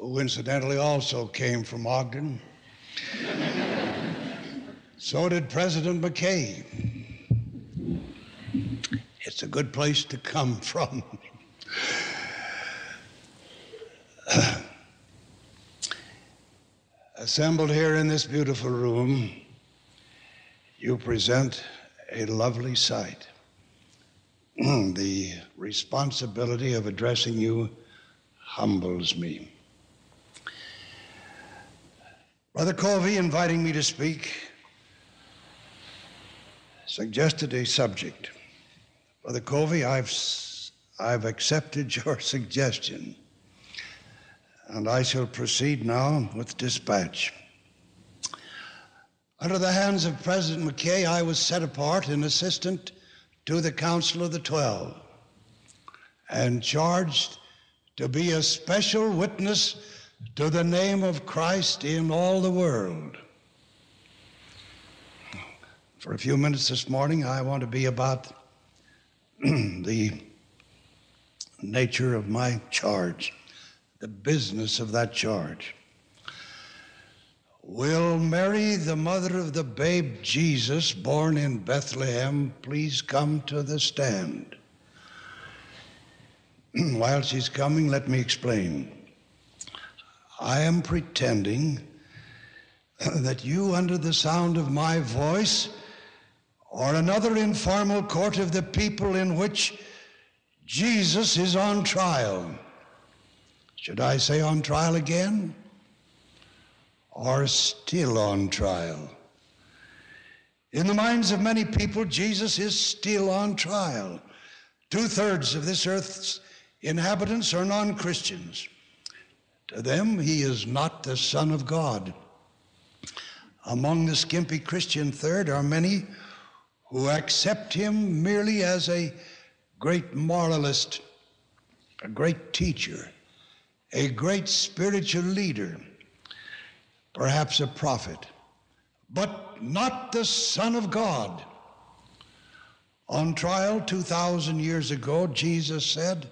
who incidentally also came from Ogden. so did President McKay. It's a good place to come from. Assembled here in this beautiful room, you present a lovely sight. the responsibility of addressing you humbles me. Brother Covey, inviting me to speak, suggested a subject. Brother Covey, I've, I've accepted your suggestion, and I shall proceed now with dispatch. Under the hands of President McKay, I was set apart an assistant to the Council of the Twelve and charged to be a special witness to the name of Christ in all the world. For a few minutes this morning, I want to be about the nature of my charge, the business of that charge. Will Mary, the mother of the babe Jesus, born in Bethlehem, please come to the stand? While she's coming, let me explain. I am pretending that you, under the sound of my voice, or another informal court of the people in which Jesus is on trial. Should I say on trial again? are still on trial. In the minds of many people, Jesus is still on trial. Two thirds of this earth's inhabitants are non Christians. To them, he is not the Son of God. Among the skimpy Christian third are many who accept him merely as a great moralist, a great teacher, a great spiritual leader perhaps a prophet, but not the Son of God. On trial 2,000 years ago, Jesus said,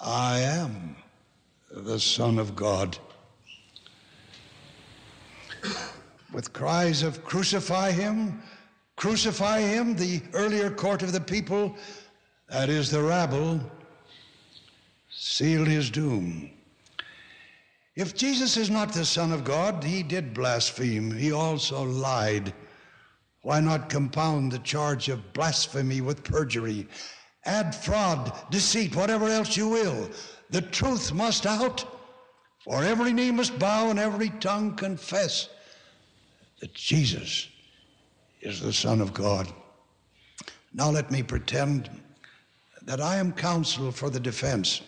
I am the Son of God. With cries of crucify him, crucify him, the earlier court of the people, that is the rabble, sealed his doom. If Jesus is not the Son of God, he did blaspheme. He also lied. Why not compound the charge of blasphemy with perjury? Add fraud, deceit, whatever else you will. The truth must out, for every knee must bow and every tongue confess that Jesus is the Son of God. Now let me pretend that I am counsel for the defense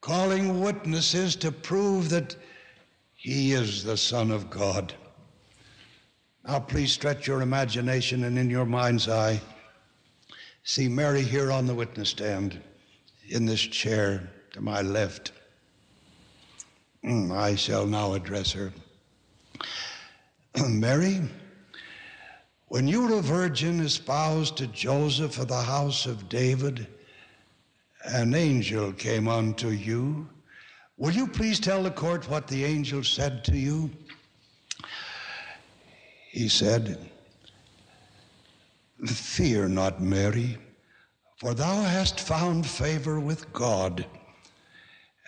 calling witnesses to prove that he is the Son of God. Now, please stretch your imagination and in your mind's eye, see Mary here on the witness stand in this chair to my left. Mm, I shall now address her. Mary, when you were a virgin espoused to Joseph of the house of David, an angel came unto you. Will you please tell the court what the angel said to you? He said, Fear not, Mary, for thou hast found favor with God.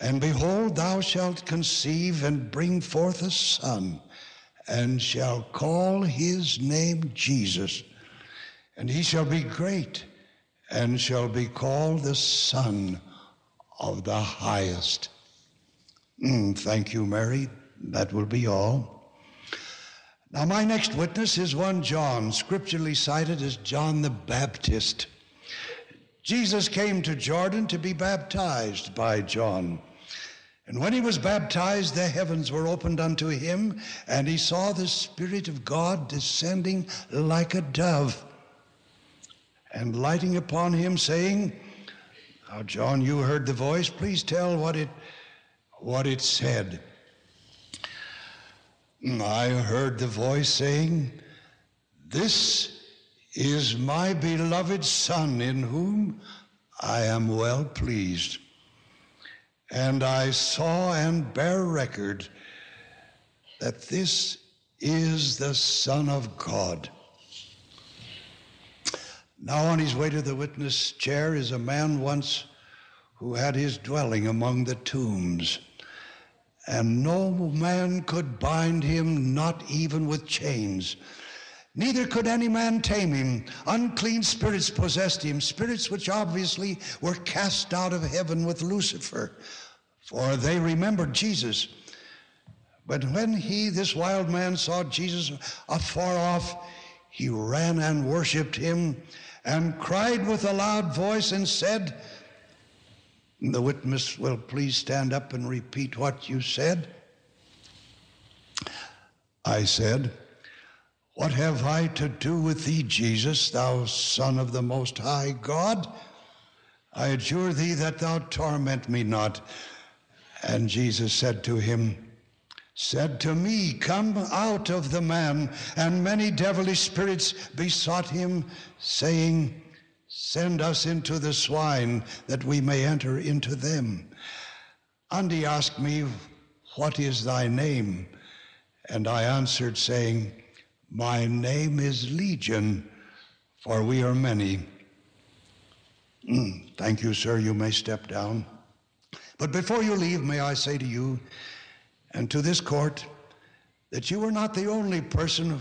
And behold, thou shalt conceive and bring forth a son, and shall call his name Jesus. And he shall be great and shall be called the Son of the Highest. Mm, thank you, Mary. That will be all. Now, my next witness is one John, scripturally cited as John the Baptist. Jesus came to Jordan to be baptized by John. And when he was baptized, the heavens were opened unto him, and he saw the Spirit of God descending like a dove and lighting upon him, saying, Now, John, you heard the voice. Please tell what it, what it said. I heard the voice saying, This is my beloved Son, in whom I am well pleased. And I saw and bear record that this is the Son of God. Now, on his way to the witness chair is a man once who had his dwelling among the tombs, and no man could bind him, not even with chains. Neither could any man tame him. Unclean spirits possessed him, spirits which obviously were cast out of heaven with Lucifer, for they remembered Jesus. But when he, this wild man, saw Jesus afar off, he ran and worshiped him and cried with a loud voice and said, The witness will please stand up and repeat what you said. I said, what have I to do with thee, Jesus, thou Son of the Most High God? I adjure thee that thou torment me not. And Jesus said to him, Said to me, Come out of the man. And many devilish spirits besought him, saying, Send us into the swine, that we may enter into them. And he asked me, What is thy name? And I answered, saying, my name is Legion, for we are many. Mm, thank you, sir. You may step down. But before you leave, may I say to you and to this court that you are not the only person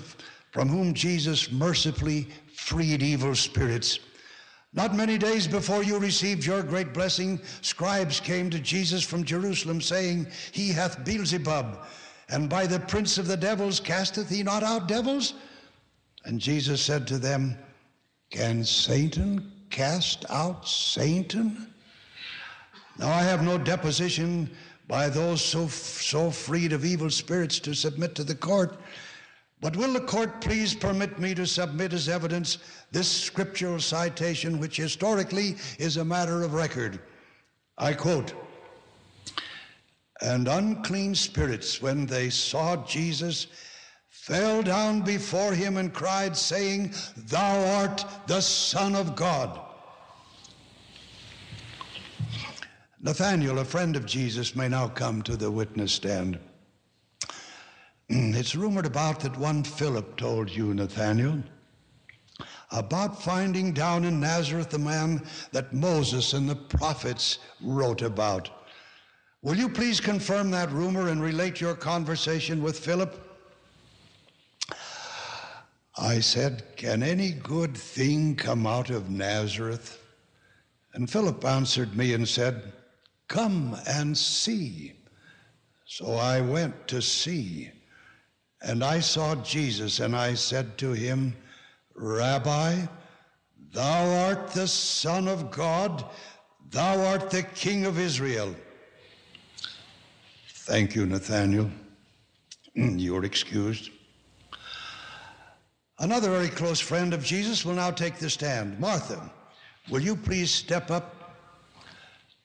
from whom Jesus mercifully freed evil spirits. Not many days before you received your great blessing, scribes came to Jesus from Jerusalem, saying, He hath Beelzebub and by the prince of the devils casteth he not out devils? And Jesus said to them, Can Satan cast out Satan? Now I have no deposition by those so, so freed of evil spirits to submit to the court. But will the court please permit me to submit as evidence this scriptural citation, which historically is a matter of record? I quote, and unclean spirits, when they saw Jesus, fell down before him and cried, saying, Thou art the Son of God. Nathanael, a friend of Jesus, may now come to the witness stand. It's rumored about that one Philip told you, Nathanael, about finding down in Nazareth the man that Moses and the prophets wrote about. Will you please confirm that rumor and relate your conversation with Philip? I said, Can any good thing come out of Nazareth? And Philip answered me and said, Come and see. So I went to see. And I saw Jesus, and I said to him, Rabbi, thou art the Son of God, thou art the King of Israel. Thank you, Nathanael. You're excused. Another very close friend of Jesus will now take the stand. Martha, will you please step up?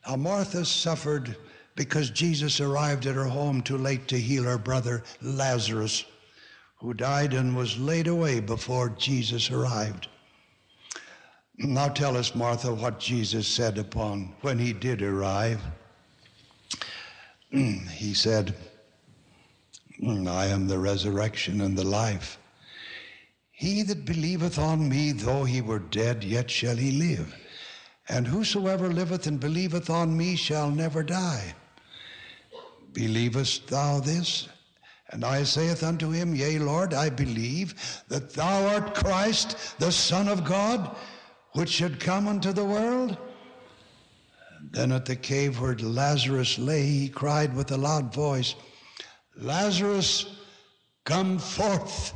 Now, Martha suffered because Jesus arrived at her home too late to heal her brother Lazarus, who died and was laid away before Jesus arrived. Now tell us, Martha, what Jesus said upon when he did arrive. he said, I am the resurrection and the life. He that believeth on me, though he were dead, yet shall he live. And whosoever liveth and believeth on me shall never die. Believest thou this? And I saith unto him, Yea, Lord, I believe that thou art Christ, the Son of God, which should come unto the world. Then at the cave where Lazarus lay, he cried with a loud voice, Lazarus, come forth.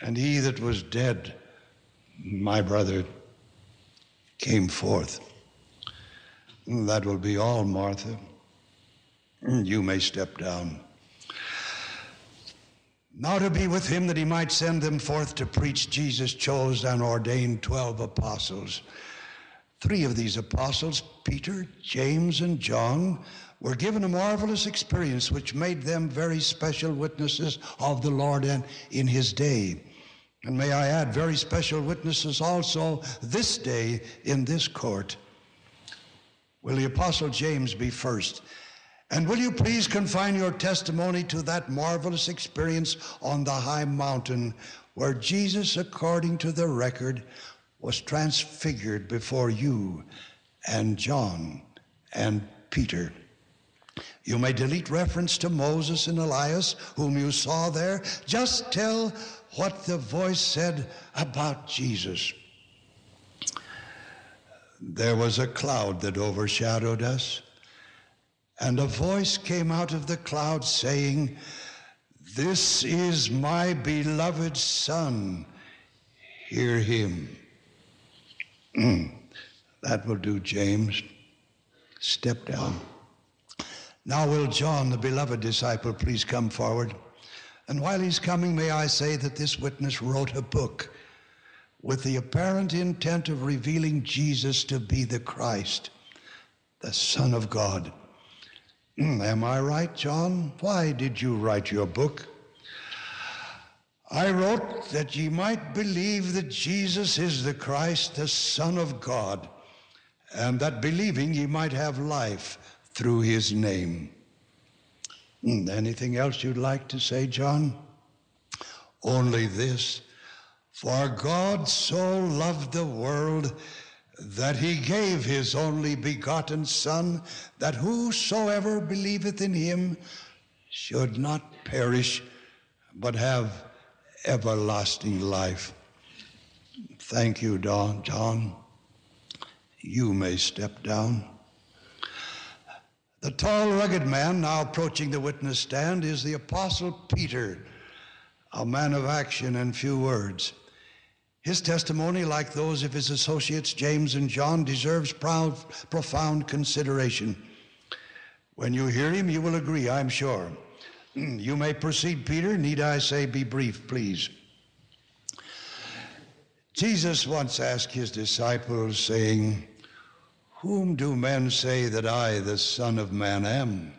And he that was dead, my brother, came forth. That will be all, Martha. You may step down. Now to be with him that he might send them forth to preach, Jesus chose and ordained 12 apostles. Three of these apostles, Peter, James, and John, were given a marvelous experience which made them very special witnesses of the Lord and in his day. And may I add, very special witnesses also this day in this court. Will the Apostle James be first? And will you please confine your testimony to that marvelous experience on the high mountain where Jesus, according to the record, was transfigured before you and John and Peter? You may delete reference to Moses and Elias, whom you saw there. Just tell what the voice said about Jesus. There was a cloud that overshadowed us and a voice came out of the cloud saying, This is my beloved Son, hear him. Mm, that will do, James. Step down. Now, will John, the beloved disciple, please come forward? And while he's coming, may I say that this witness wrote a book with the apparent intent of revealing Jesus to be the Christ, the Son of God. Hmm, am I right, John? Why did you write your book? I wrote that ye might believe that Jesus is the Christ, the Son of God, and that believing ye might have life through his name. Hmm, anything else you'd like to say, John? Only this. For God so loved the world that he gave his only begotten Son, that whosoever believeth in him should not perish, but have everlasting life. Thank you, Don, John. You may step down. The tall, rugged man now approaching the witness stand is the Apostle Peter, a man of action and few words. His testimony, like those of his associates James and John, deserves proud, profound consideration. When you hear him, you will agree, I'm sure. You may proceed, Peter. Need I say, be brief, please. Jesus once asked his disciples, saying, Whom do men say that I, the Son of Man, am?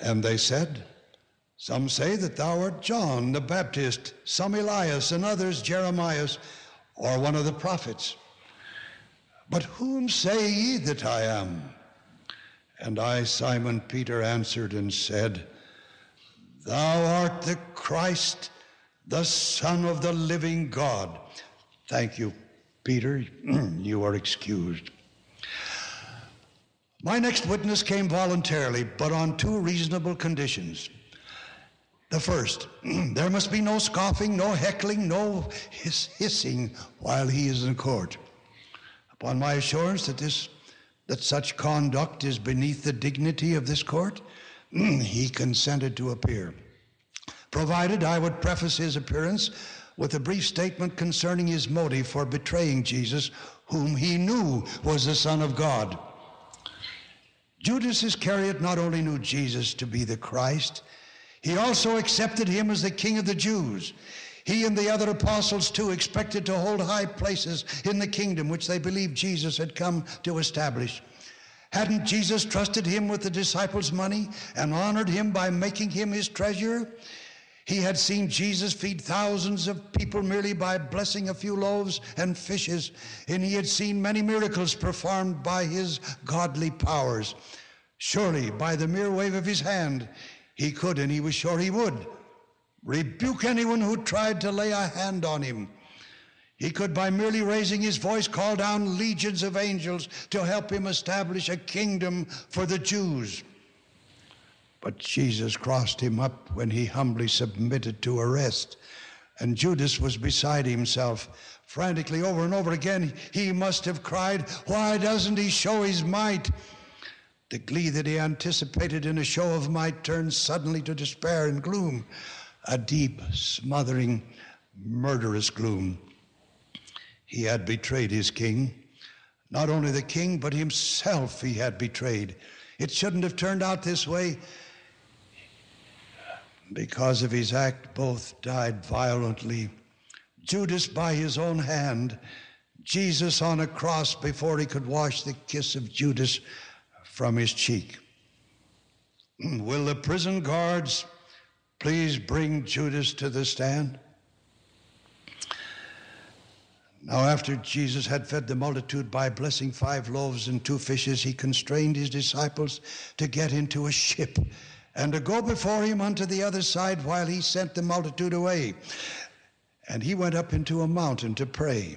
And they said, some say that thou art John the Baptist, some Elias, and others Jeremiah, or one of the prophets. But whom say ye that I am? And I, Simon Peter, answered and said, Thou art the Christ, the Son of the living God. Thank you, Peter. you are excused. My next witness came voluntarily, but on two reasonable conditions. The first, there must be no scoffing, no heckling, no hiss, hissing while he is in court. Upon my assurance that this that such conduct is beneath the dignity of this court, Mm, he consented to appear. Provided I would preface his appearance with a brief statement concerning his motive for betraying Jesus, whom he knew was the Son of God. Judas Iscariot not only knew Jesus to be the Christ, he also accepted him as the king of the Jews. He and the other apostles, too, expected to hold high places in the kingdom which they believed Jesus had come to establish. Hadn't Jesus trusted him with the disciples' money and honored him by making him his treasurer? He had seen Jesus feed thousands of people merely by blessing a few loaves and fishes, and he had seen many miracles performed by his godly powers. Surely, by the mere wave of his hand, he could, and he was sure he would, rebuke anyone who tried to lay a hand on him. He could, by merely raising his voice, call down legions of angels to help him establish a kingdom for the Jews. But Jesus crossed him up when he humbly submitted to arrest. And Judas was beside himself. Frantically, over and over again, he must have cried, Why doesn't he show his might? The glee that he anticipated in a show of might turned suddenly to despair and gloom, a deep, smothering, murderous gloom. He had betrayed his king. Not only the king, but himself he had betrayed. It shouldn't have turned out this way. Because of his act, both died violently. Judas by his own hand, Jesus on a cross before he could wash the kiss of Judas from his cheek. Will the prison guards please bring Judas to the stand? Now, after Jesus had fed the multitude by blessing five loaves and two fishes, he constrained his disciples to get into a ship and to go before him unto the other side while he sent the multitude away. And he went up into a mountain to pray.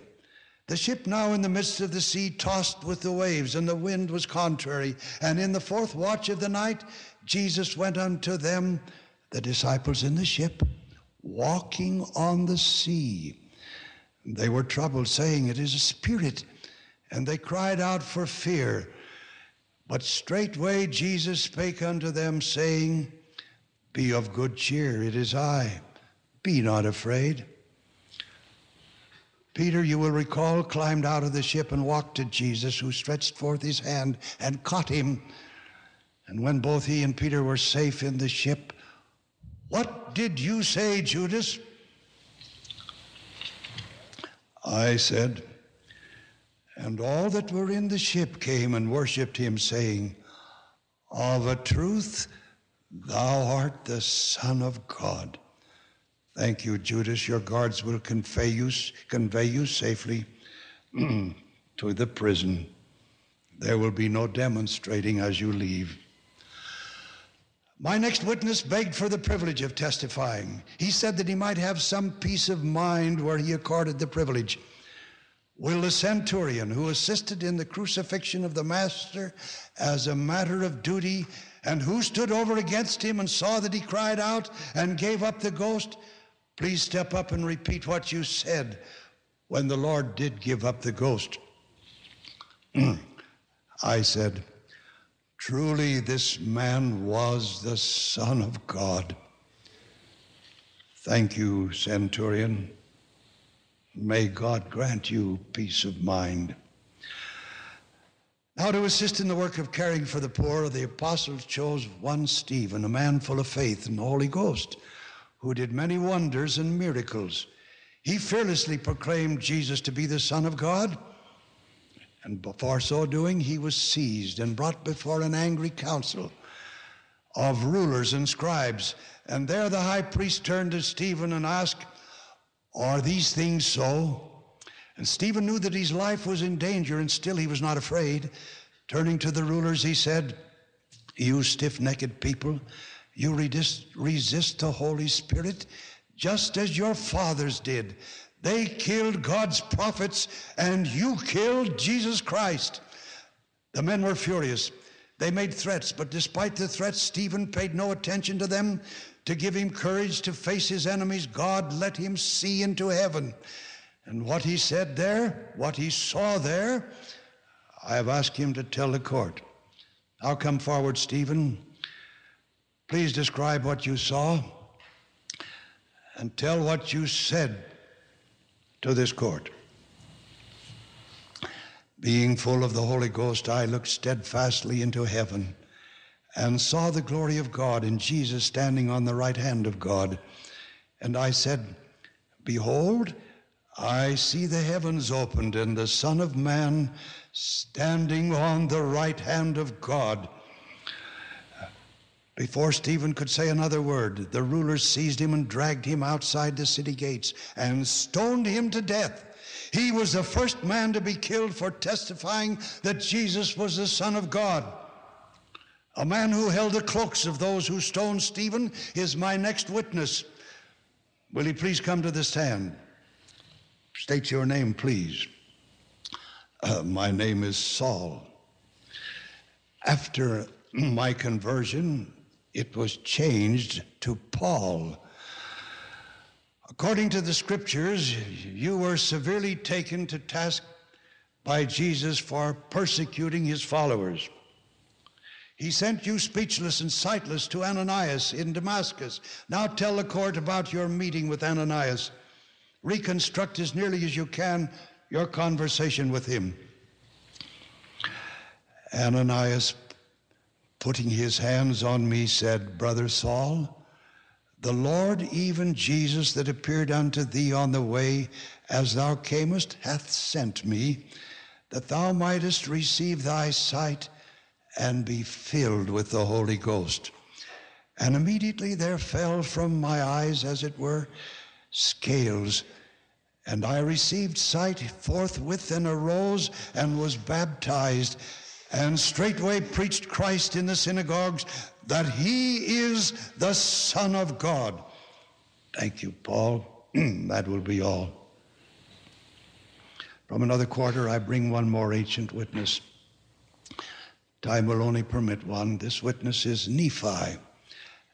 The ship now in the midst of the sea tossed with the waves, and the wind was contrary. And in the fourth watch of the night, Jesus went unto them, the disciples in the ship, walking on the sea. They were troubled, saying, It is a spirit. And they cried out for fear. But straightway Jesus spake unto them, saying, Be of good cheer, it is I. Be not afraid. Peter, you will recall, climbed out of the ship and walked to Jesus, who stretched forth his hand and caught him. And when both he and Peter were safe in the ship, what did you say, Judas? I said, and all that were in the ship came and worshipped him, saying, Of a truth, thou art the Son of God. Thank you, Judas. Your guards will convey you, convey you safely to the prison. There will be no demonstrating as you leave. My next witness begged for the privilege of testifying. He said that he might have some peace of mind where he accorded the privilege. Will the centurion who assisted in the crucifixion of the Master as a matter of duty and who stood over against him and saw that he cried out and gave up the ghost, please step up and repeat what you said when the Lord did give up the ghost? I said, Truly, this man was the Son of God. Thank you, Centurion. May God grant you peace of mind. Now, to assist in the work of caring for the poor, the apostles chose one Stephen, a man full of faith and the Holy Ghost, who did many wonders and miracles. He fearlessly proclaimed Jesus to be the Son of God and before so doing, he was seized and brought before an angry council of rulers and scribes. And there the high priest turned to Stephen and asked, Are these things so? And Stephen knew that his life was in danger, and still he was not afraid. Turning to the rulers, he said, You stiff necked people, you resist, resist the Holy Spirit just as your fathers did. They killed God's prophets, and you killed Jesus Christ. The men were furious. They made threats, but despite the threats, Stephen paid no attention to them. To give him courage to face his enemies, God let him see into heaven. And what he said there, what he saw there, I have asked him to tell the court. I'll come forward, Stephen. Please describe what you saw and tell what you said to this court. Being full of the Holy Ghost, I looked steadfastly into heaven and saw the glory of God and Jesus standing on the right hand of God. And I said, Behold, I see the heavens opened and the Son of Man standing on the right hand of God. Before Stephen could say another word, the rulers seized him and dragged him outside the city gates and stoned him to death. He was the first man to be killed for testifying that Jesus was the Son of God. A man who held the cloaks of those who stoned Stephen is my next witness. Will he please come to the stand? State your name, please. Uh, my name is Saul. After my conversion, it was changed to Paul. According to the scriptures, you were severely taken to task by Jesus for persecuting his followers. He sent you speechless and sightless to Ananias in Damascus. Now tell the court about your meeting with Ananias. Reconstruct as nearly as you can your conversation with him. Ananias putting his hands on me, said, Brother Saul, the Lord, even Jesus, that appeared unto thee on the way as thou camest, hath sent me, that thou mightest receive thy sight and be filled with the Holy Ghost. And immediately there fell from my eyes, as it were, scales, and I received sight forthwith and arose and was baptized, and straightway preached Christ in the synagogues that he is the Son of God. Thank you, Paul. that will be all. From another quarter, I bring one more ancient witness. Time will only permit one. This witness is Nephi,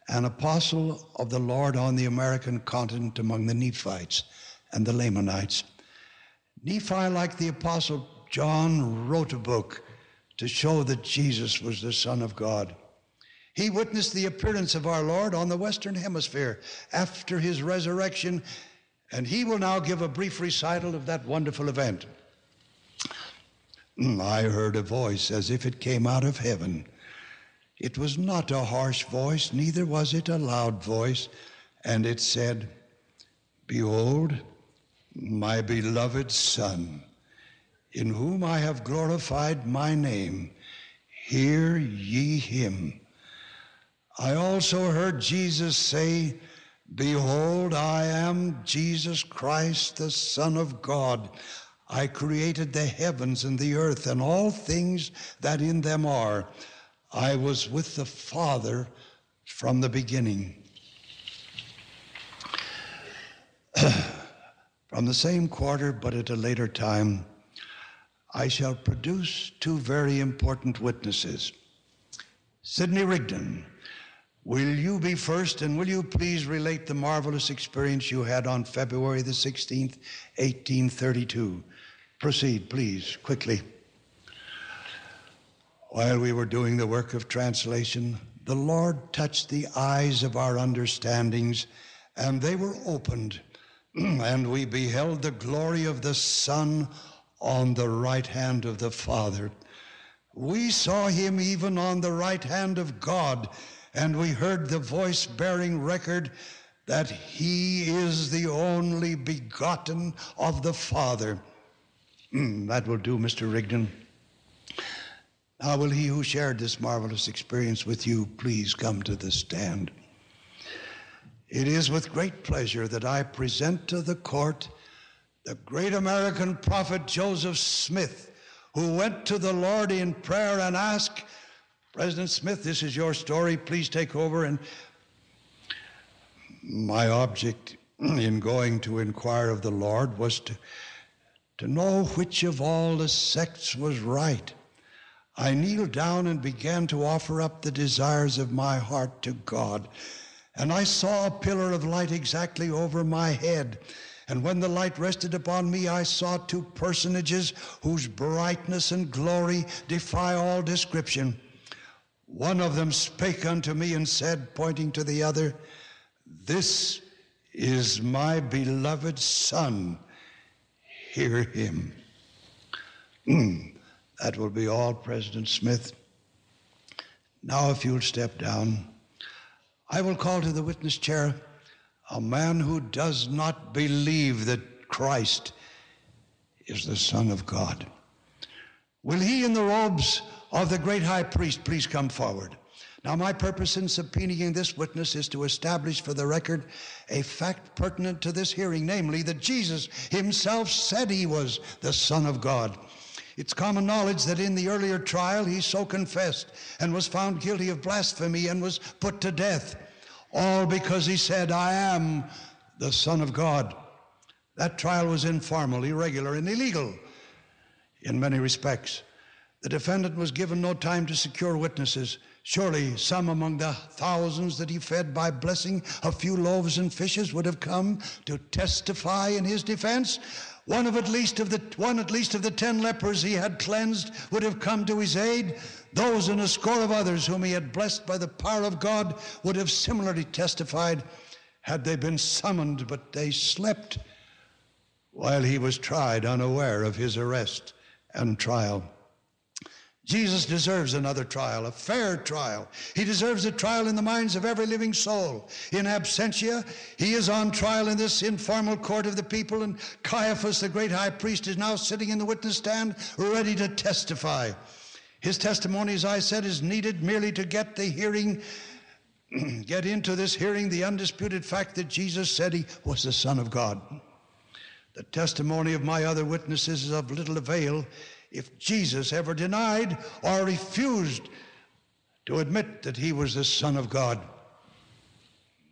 an apostle of the Lord on the American continent among the Nephites and the Lamanites. Nephi, like the apostle John, wrote a book to show that Jesus was the Son of God. He witnessed the appearance of our Lord on the Western Hemisphere after his resurrection, and he will now give a brief recital of that wonderful event. Mm, I heard a voice as if it came out of heaven. It was not a harsh voice, neither was it a loud voice, and it said, Behold, my beloved Son, in whom I have glorified my name, hear ye him. I also heard Jesus say, Behold, I am Jesus Christ, the Son of God. I created the heavens and the earth and all things that in them are. I was with the Father from the beginning. from the same quarter, but at a later time, I shall produce two very important witnesses. Sidney Rigdon, will you be first and will you please relate the marvelous experience you had on February the 16th, 1832? Proceed, please, quickly. While we were doing the work of translation, the Lord touched the eyes of our understandings, and they were opened, and we beheld the glory of the Son on the right hand of the Father. We saw him even on the right hand of God, and we heard the voice bearing record that he is the only begotten of the Father. Mm, that will do, Mr. Rigdon. Now, will he who shared this marvelous experience with you please come to the stand? It is with great pleasure that I present to the court the great American prophet Joseph Smith, who went to the Lord in prayer and asked, President Smith, this is your story. Please take over. And my object in going to inquire of the Lord was to to know which of all the sects was right. I kneeled down and began to offer up the desires of my heart to God. And I saw a pillar of light exactly over my head. And when the light rested upon me, I saw two personages whose brightness and glory defy all description. One of them spake unto me and said, pointing to the other, This is my beloved Son hear him. Mm, that will be all, President Smith. Now, if you'll step down, I will call to the witness chair a man who does not believe that Christ is the Son of God. Will he, in the robes of the great high priest, please come forward? Now, my purpose in subpoenaing this witness is to establish for the record a fact pertinent to this hearing, namely that Jesus himself said he was the Son of God. It's common knowledge that in the earlier trial he so confessed and was found guilty of blasphemy and was put to death, all because he said, I am the Son of God. That trial was informal, irregular, and illegal in many respects. The defendant was given no time to secure witnesses. Surely some among the thousands that he fed by blessing a few loaves and fishes would have come to testify in his defense. One of at least of the one at least of the ten lepers he had cleansed would have come to his aid. Those and a score of others whom he had blessed by the power of God would have similarly testified had they been summoned, but they slept while he was tried, unaware of his arrest and trial. Jesus deserves another trial, a fair trial. He deserves a trial in the minds of every living soul. In absentia, he is on trial in this informal court of the people, and Caiaphas, the great high priest, is now sitting in the witness stand, ready to testify. His testimony, as I said, is needed merely to get the hearing, get into this hearing the undisputed fact that Jesus said he was the Son of God. The testimony of my other witnesses is of little avail if Jesus ever denied or refused to admit that he was the Son of God.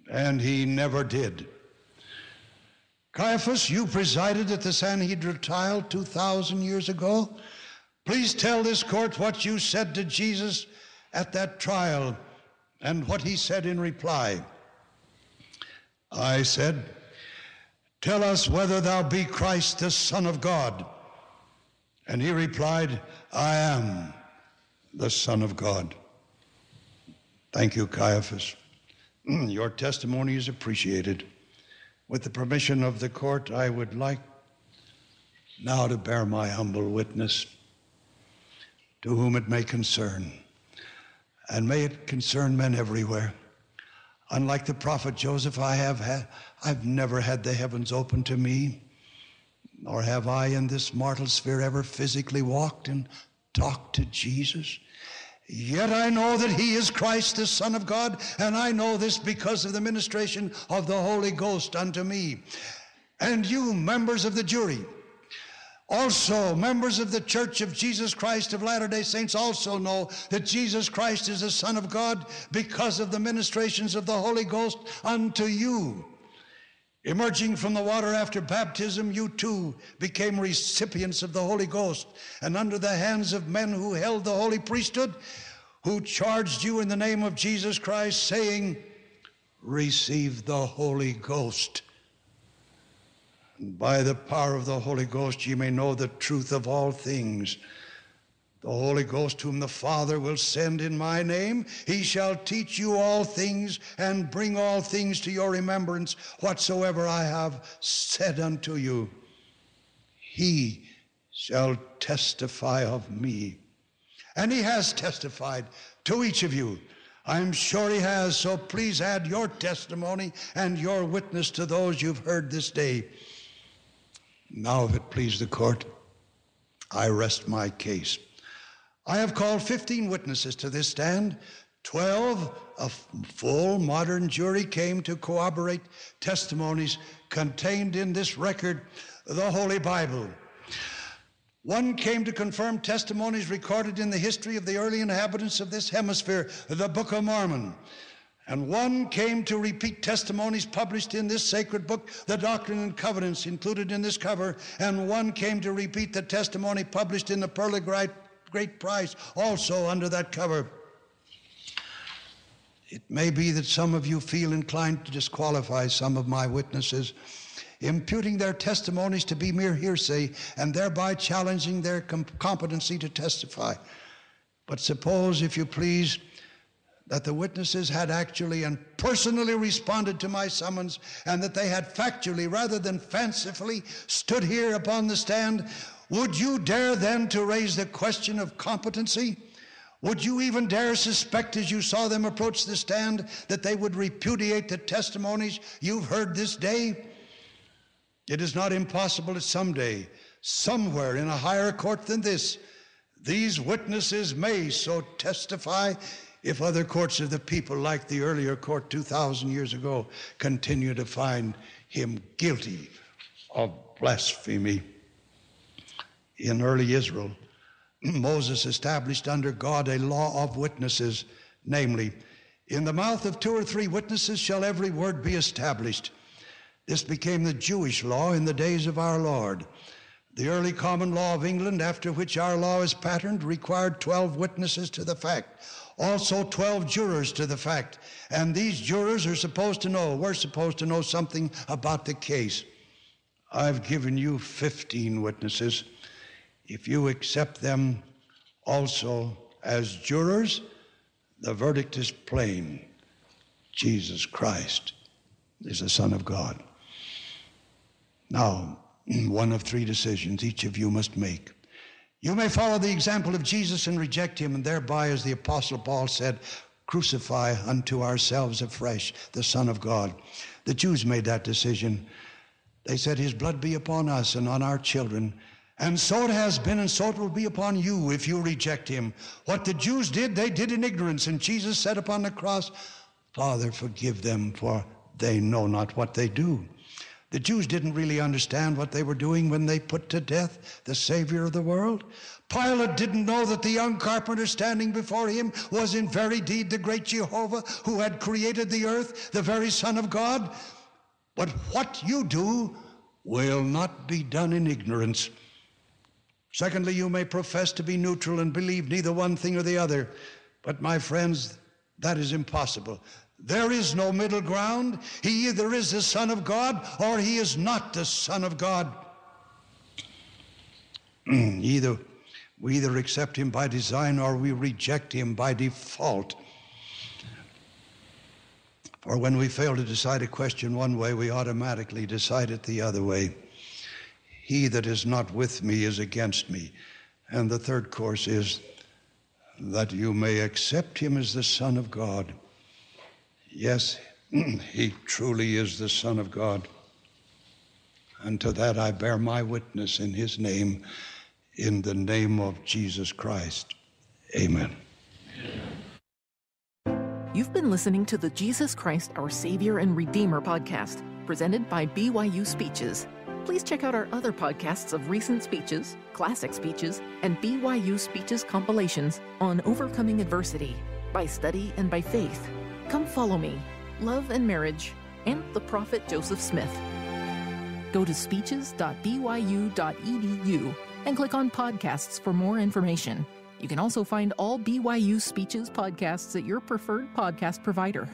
And he never did. Caiaphas, you presided at the Sanhedrin trial 2,000 years ago. Please tell this court what you said to Jesus at that trial and what he said in reply. I said, Tell us whether thou be Christ, the Son of God. And he replied, I am the Son of God. Thank you, Caiaphas. Mm, your testimony is appreciated. With the permission of the court, I would like now to bear my humble witness to whom it may concern. And may it concern men everywhere. Unlike the prophet Joseph, I have had, I've never had the heavens open to me nor have I in this mortal sphere ever physically walked and talked to Jesus. Yet I know that he is Christ, the Son of God, and I know this because of the ministration of the Holy Ghost unto me. And you, members of the jury, also, members of the Church of Jesus Christ of Latter day Saints also know that Jesus Christ is the Son of God because of the ministrations of the Holy Ghost unto you. Emerging from the water after baptism, you too became recipients of the Holy Ghost, and under the hands of men who held the holy priesthood, who charged you in the name of Jesus Christ, saying, Receive the Holy Ghost. And by the power of the Holy Ghost, ye may know the truth of all things the Holy Ghost, whom the Father will send in my name, he shall teach you all things and bring all things to your remembrance whatsoever I have said unto you. He shall testify of me. And he has testified to each of you. I'm sure he has, so please add your testimony and your witness to those you've heard this day. Now, if it please the court, I rest my case. I have called 15 witnesses to this stand. 12, a full modern jury came to corroborate testimonies contained in this record, the Holy Bible. One came to confirm testimonies recorded in the history of the early inhabitants of this hemisphere, the Book of Mormon. And one came to repeat testimonies published in this sacred book, the Doctrine and Covenants, included in this cover. And one came to repeat the testimony published in the of Great price also under that cover. It may be that some of you feel inclined to disqualify some of my witnesses, imputing their testimonies to be mere hearsay and thereby challenging their competency to testify. But suppose, if you please, that the witnesses had actually and personally responded to my summons and that they had factually rather than fancifully stood here upon the stand would you dare then to raise the question of competency? Would you even dare suspect as you saw them approach the stand that they would repudiate the testimonies you've heard this day? It is not impossible that someday, somewhere in a higher court than this, these witnesses may so testify if other courts of the people, like the earlier court 2,000 years ago, continue to find him guilty of blasphemy in early Israel, Moses established under God a law of witnesses, namely, in the mouth of two or three witnesses shall every word be established. This became the Jewish law in the days of our Lord. The early common law of England, after which our law is patterned, required 12 witnesses to the fact, also 12 jurors to the fact. And these jurors are supposed to know, we're supposed to know something about the case. I've given you 15 witnesses. If you accept them also as jurors, the verdict is plain Jesus Christ is the Son of God. Now, one of three decisions each of you must make. You may follow the example of Jesus and reject him, and thereby, as the Apostle Paul said, crucify unto ourselves afresh the Son of God. The Jews made that decision. They said, His blood be upon us and on our children. And so it has been, and so it will be upon you if you reject him. What the Jews did, they did in ignorance. And Jesus said upon the cross, Father, forgive them, for they know not what they do. The Jews didn't really understand what they were doing when they put to death the Savior of the world. Pilate didn't know that the young carpenter standing before him was in very deed the great Jehovah who had created the earth, the very Son of God. But what you do will not be done in ignorance. Secondly, you may profess to be neutral and believe neither one thing or the other. But my friends, that is impossible. There is no middle ground. He either is the Son of God or he is not the Son of God. either we either accept him by design or we reject him by default. For when we fail to decide a question one way, we automatically decide it the other way. He that is not with me is against me. And the third course is that you may accept him as the Son of God. Yes, he truly is the Son of God. And to that I bear my witness in his name, in the name of Jesus Christ. Amen. You've been listening to the Jesus Christ, Our Savior and Redeemer podcast, presented by BYU Speeches please check out our other podcasts of recent speeches, classic speeches, and BYU speeches compilations on overcoming adversity by study and by faith. Come follow me, love and marriage, and the prophet Joseph Smith. Go to speeches.byu.edu and click on podcasts for more information. You can also find all BYU Speeches podcasts at your preferred podcast provider.